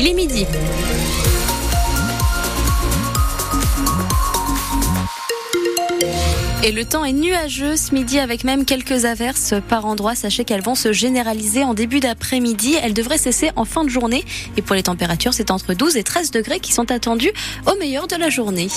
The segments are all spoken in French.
Il est midi. Et le temps est nuageux ce midi avec même quelques averses par endroits. Sachez qu'elles vont se généraliser en début d'après-midi. Elles devraient cesser en fin de journée. Et pour les températures, c'est entre 12 et 13 degrés qui sont attendus au meilleur de la journée.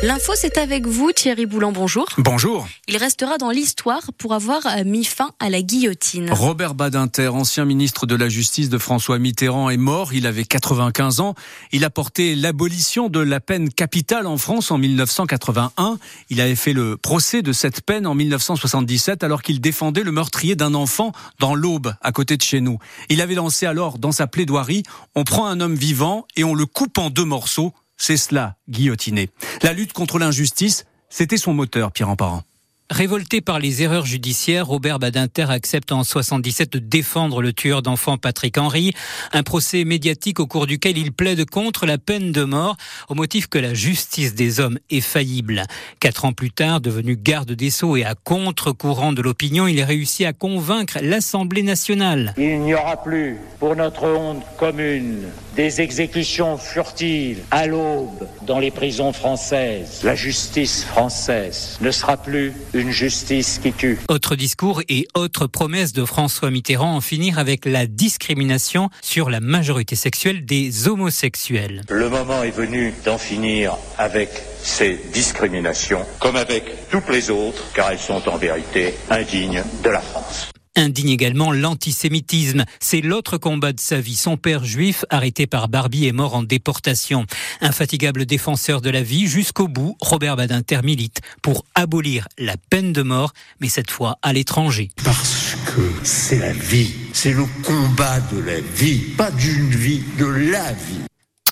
L'info, c'est avec vous, Thierry Boulan. Bonjour. Bonjour. Il restera dans l'histoire pour avoir euh, mis fin à la guillotine. Robert Badinter, ancien ministre de la Justice de François Mitterrand, est mort. Il avait 95 ans. Il a porté l'abolition de la peine capitale en France en 1981. Il avait fait le procès de cette peine en 1977 alors qu'il défendait le meurtrier d'un enfant dans l'Aube, à côté de chez nous. Il avait lancé alors dans sa plaidoirie, on prend un homme vivant et on le coupe en deux morceaux c'est cela, guillotiner. La lutte contre l'injustice, c'était son moteur, Pierre Emparent. Révolté par les erreurs judiciaires, Robert Badinter accepte en 77 de défendre le tueur d'enfants Patrick Henry, un procès médiatique au cours duquel il plaide contre la peine de mort au motif que la justice des hommes est faillible. Quatre ans plus tard, devenu garde des Sceaux et à contre-courant de l'opinion, il réussit à convaincre l'Assemblée nationale. Il n'y aura plus, pour notre honte commune, des exécutions furtives à l'aube dans les prisons françaises. La justice française ne sera plus une justice qui tue. Autre discours et autre promesse de François Mitterrand en finir avec la discrimination sur la majorité sexuelle des homosexuels. Le moment est venu d'en finir avec ces discriminations, comme avec toutes les autres, car elles sont en vérité indignes de la France indigne également l'antisémitisme. C'est l'autre combat de sa vie. Son père juif, arrêté par Barbie, est mort en déportation. Infatigable défenseur de la vie, jusqu'au bout, Robert Badinter milite pour abolir la peine de mort, mais cette fois à l'étranger. Parce que c'est la vie, c'est le combat de la vie, pas d'une vie, de la vie.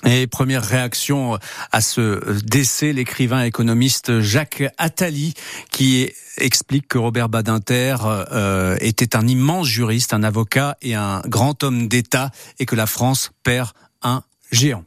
Et première réaction à ce décès, l'écrivain économiste Jacques Attali, qui explique que Robert Badinter euh, était un immense juriste, un avocat et un grand homme d'État, et que la France perd un géant.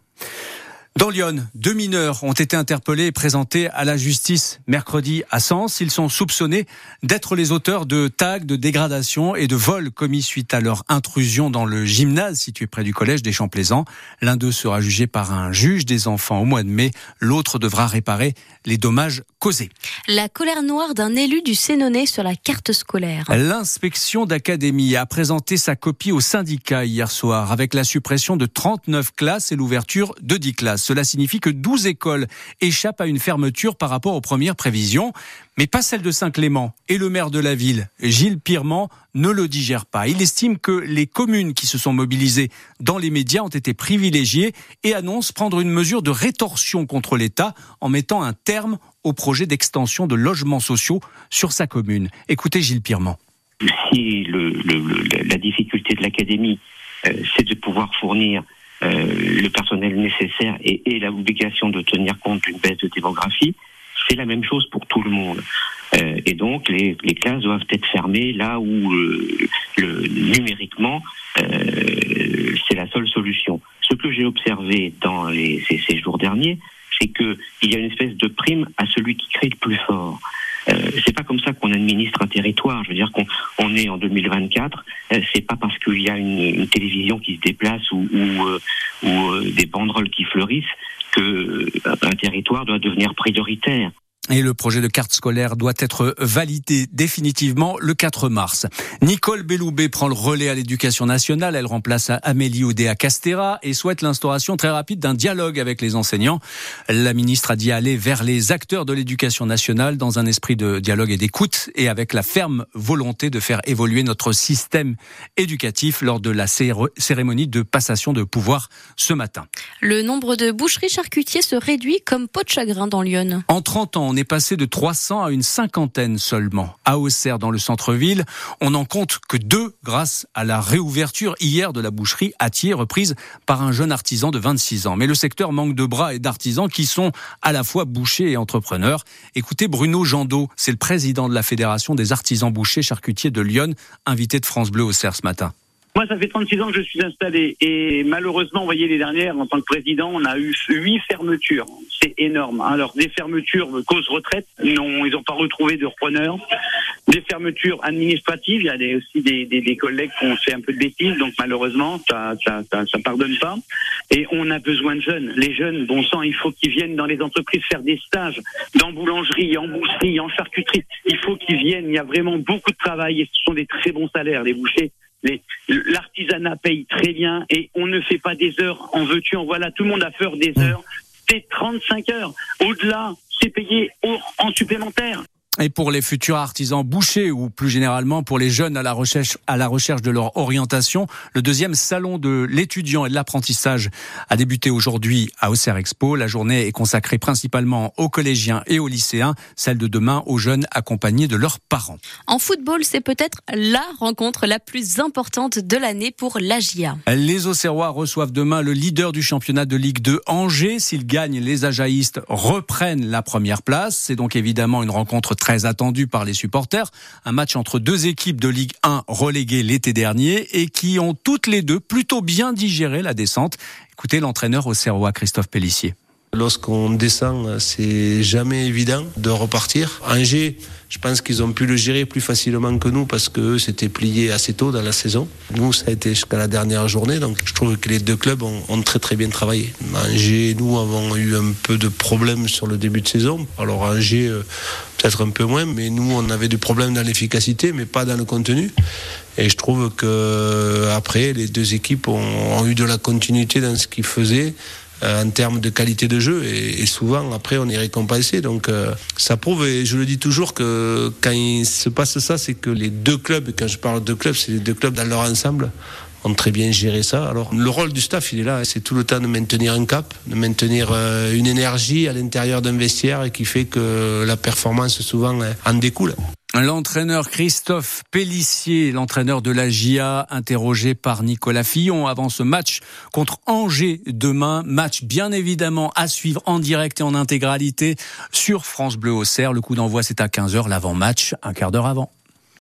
Dans Lyon, deux mineurs ont été interpellés et présentés à la justice mercredi à Sens. Ils sont soupçonnés d'être les auteurs de tags de dégradation et de vols commis suite à leur intrusion dans le gymnase situé près du collège des Champs-Plaisants. L'un d'eux sera jugé par un juge des enfants au mois de mai. L'autre devra réparer les dommages causés. La colère noire d'un élu du Sénonais sur la carte scolaire. L'inspection d'académie a présenté sa copie au syndicat hier soir avec la suppression de 39 classes et l'ouverture de 10 classes. Cela signifie que 12 écoles échappent à une fermeture par rapport aux premières prévisions, mais pas celle de Saint-Clément. Et le maire de la ville, Gilles Pirement, ne le digère pas. Il estime que les communes qui se sont mobilisées dans les médias ont été privilégiées et annonce prendre une mesure de rétorsion contre l'État en mettant un terme au projet d'extension de logements sociaux sur sa commune. Écoutez Gilles Pirement. Si la difficulté de l'académie, euh, c'est de pouvoir fournir le personnel nécessaire et, et l'obligation de tenir compte d'une baisse de démographie, c'est la même chose pour tout le monde. Euh, et donc les, les, classes doivent être fermées là où euh, le, numériquement euh, c'est la seule solution. Ce que j'ai observé dans les, ces, ces jours derniers, c'est qu'il y a une espèce de prime à celui qui crée le plus fort. Euh, c'est pas comme ça qu'on administre un territoire. Je veux dire qu'on on est en 2024. Euh, c'est pas parce qu'il y a une, télévision qui se déplace ou, ou, euh, euh, des banderoles qui fleurissent que un territoire doit devenir prioritaire. Et le projet de carte scolaire doit être validé définitivement le 4 mars. Nicole Belloubet prend le relais à l'éducation nationale. Elle remplace Amélie Oudéa Castera et souhaite l'instauration très rapide d'un dialogue avec les enseignants. La ministre a dit aller vers les acteurs de l'éducation nationale dans un esprit de dialogue et d'écoute et avec la ferme volonté de faire évoluer notre système éducatif lors de la cérémonie de passation de pouvoir ce matin. Le nombre de boucheries charcutiers se réduit comme peau de chagrin dans Lyon. En 30 ans, on est passé de 300 à une cinquantaine seulement. À Auxerre, dans le centre-ville, on n'en compte que deux grâce à la réouverture hier de la boucherie Atier, reprise par un jeune artisan de 26 ans. Mais le secteur manque de bras et d'artisans qui sont à la fois bouchers et entrepreneurs. Écoutez Bruno Jandot, c'est le président de la Fédération des artisans bouchers charcutiers de Lyon, invité de France Bleu Auxerre ce matin. Moi, ça fait 36 ans que je suis installé et malheureusement, vous voyez, les dernières, en tant que président, on a eu huit fermetures. C'est énorme. Alors, des fermetures cause retraite, non, ils n'ont pas retrouvé de repreneurs. Des fermetures administratives, il y a des, aussi des, des, des, collègues qui ont fait un peu de bêtises, donc malheureusement, ça, ça, ça, ça, pardonne pas. Et on a besoin de jeunes. Les jeunes, bon sang, il faut qu'ils viennent dans les entreprises faire des stages, dans boulangerie, en boucherie, en charcuterie. Il faut qu'ils viennent. Il y a vraiment beaucoup de travail et ce sont des très bons salaires, les bouchers. L'artisanat paye très bien et on ne fait pas des heures en veux-tu, en voilà. Tout le monde a peur des mmh. heures. C'est 35 heures. Au-delà, c'est payé en supplémentaire. Et pour les futurs artisans bouchers ou plus généralement pour les jeunes à la recherche, à la recherche de leur orientation, le deuxième salon de l'étudiant et de l'apprentissage a débuté aujourd'hui à Auxerre Expo. La journée est consacrée principalement aux collégiens et aux lycéens, celle de demain aux jeunes accompagnés de leurs parents. En football, c'est peut-être la rencontre la plus importante de l'année pour l'AGIA. Les Auxerrois reçoivent demain le leader du championnat de Ligue 2 Angers. S'ils gagnent, les Ajaïstes reprennent la première place. C'est donc évidemment une rencontre très attendu par les supporters. Un match entre deux équipes de Ligue 1 reléguées l'été dernier et qui ont toutes les deux plutôt bien digéré la descente. Écoutez l'entraîneur au Serrois, Christophe Pellissier. Lorsqu'on descend, c'est jamais évident de repartir. Angers, je pense qu'ils ont pu le gérer plus facilement que nous parce que c'était plié assez tôt dans la saison. Nous, ça a été jusqu'à la dernière journée, donc je trouve que les deux clubs ont, très très bien travaillé. Angers, nous avons eu un peu de problèmes sur le début de saison. Alors Angers, euh, peut-être un peu moins, mais nous, on avait des problèmes dans l'efficacité, mais pas dans le contenu. Et je trouve que après, les deux équipes ont eu de la continuité dans ce qu'ils faisaient. Euh, en termes de qualité de jeu et, et, souvent après on est récompensé donc euh, ça prouve et je le dis toujours que quand il se passe ça c'est que les deux clubs quand je parle de clubs c'est les deux clubs dans leur ensemble ont très bien géré ça. Alors le rôle du staff, il est là, c'est tout le temps de maintenir un cap, de maintenir euh, une énergie à l'intérieur d'un vestiaire qui fait que la performance souvent en découle. L'entraîneur Christophe Pellissier, l'entraîneur de la GIA, interrogé par Nicolas Fillon avant ce match contre Angers demain. Match bien évidemment à suivre en direct et en intégralité sur France Bleu Auxerre. Le coup d'envoi c'est à 15h, l'avant-match un quart d'heure avant.